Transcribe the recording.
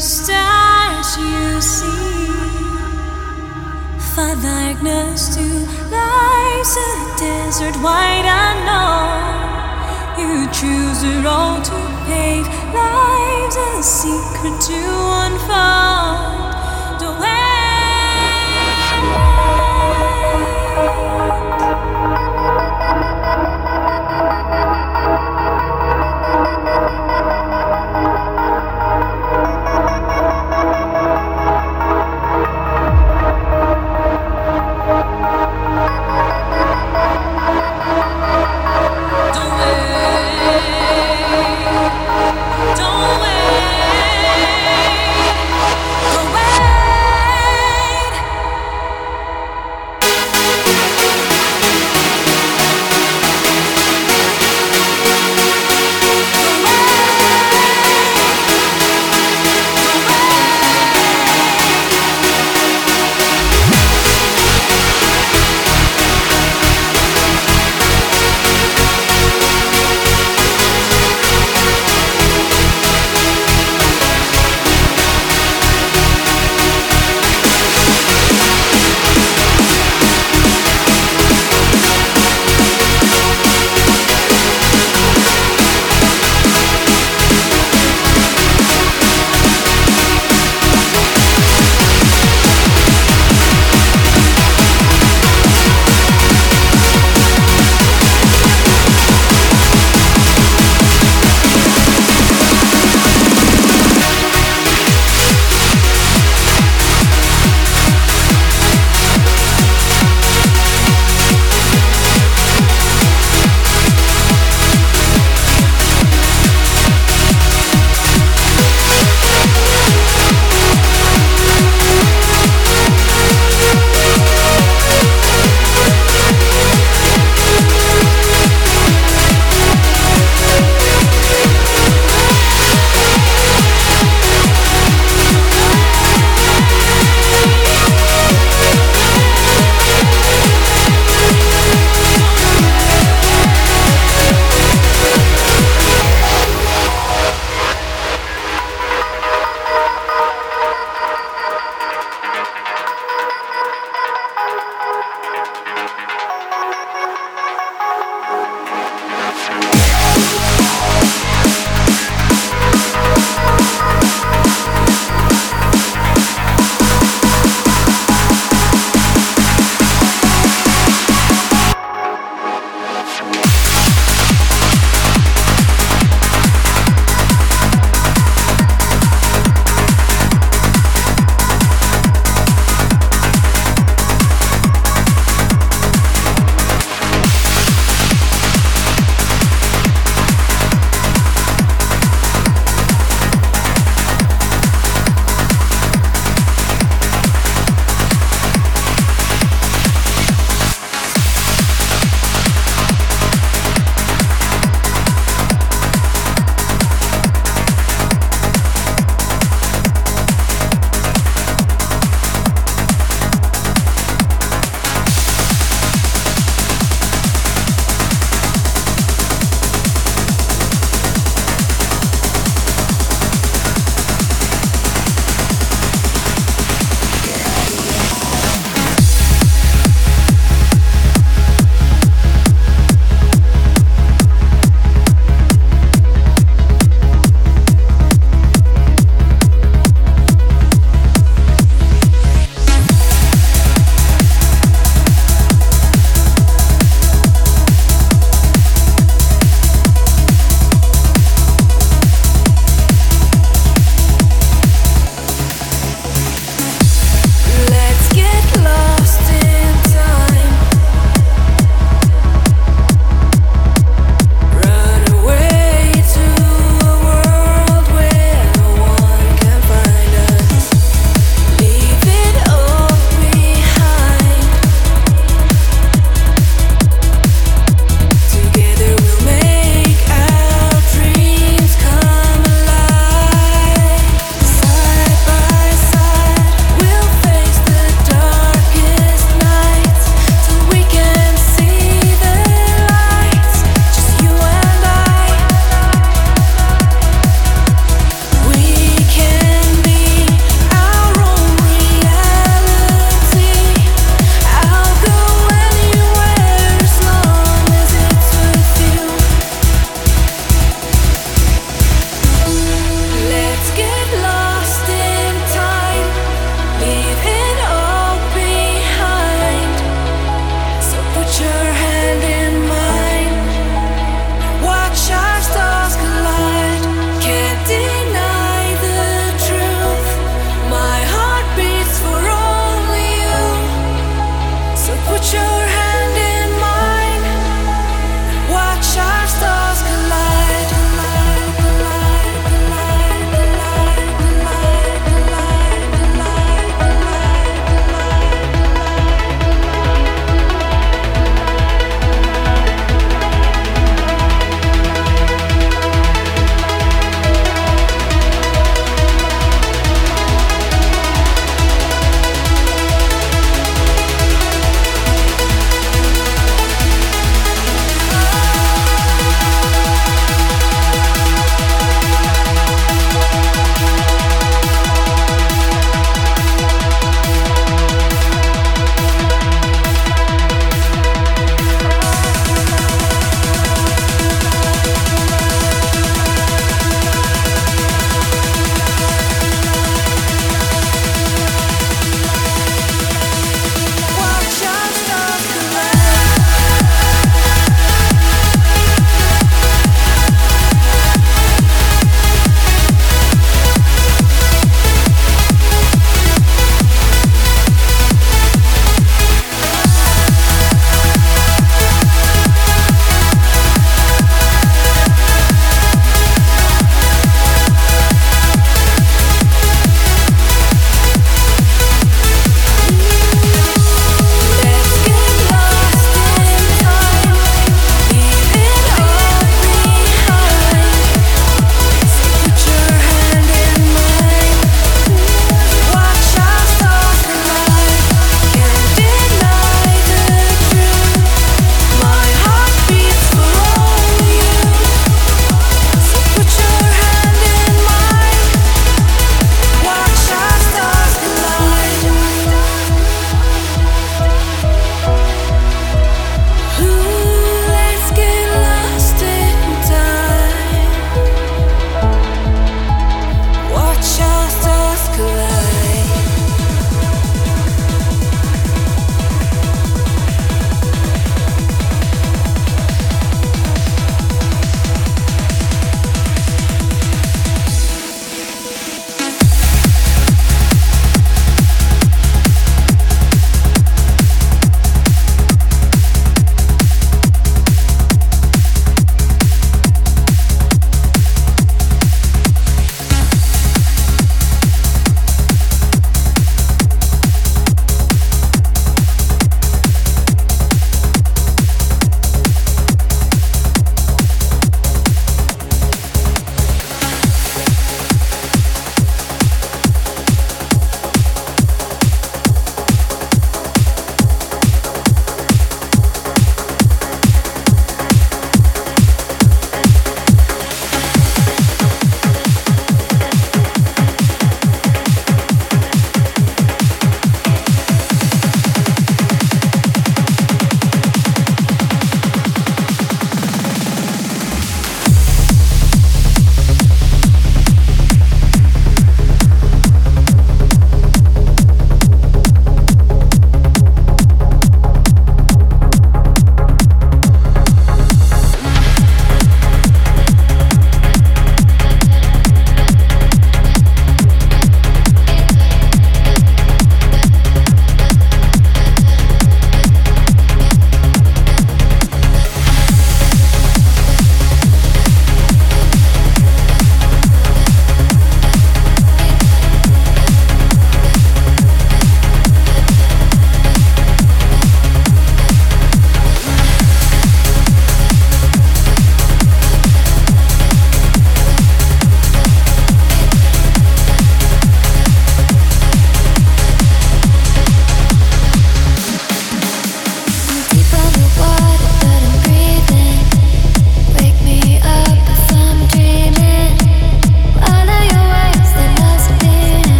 stars you see. For darkness to lies a desert wide unknown. You choose a road to pave Lives a secret to unfold.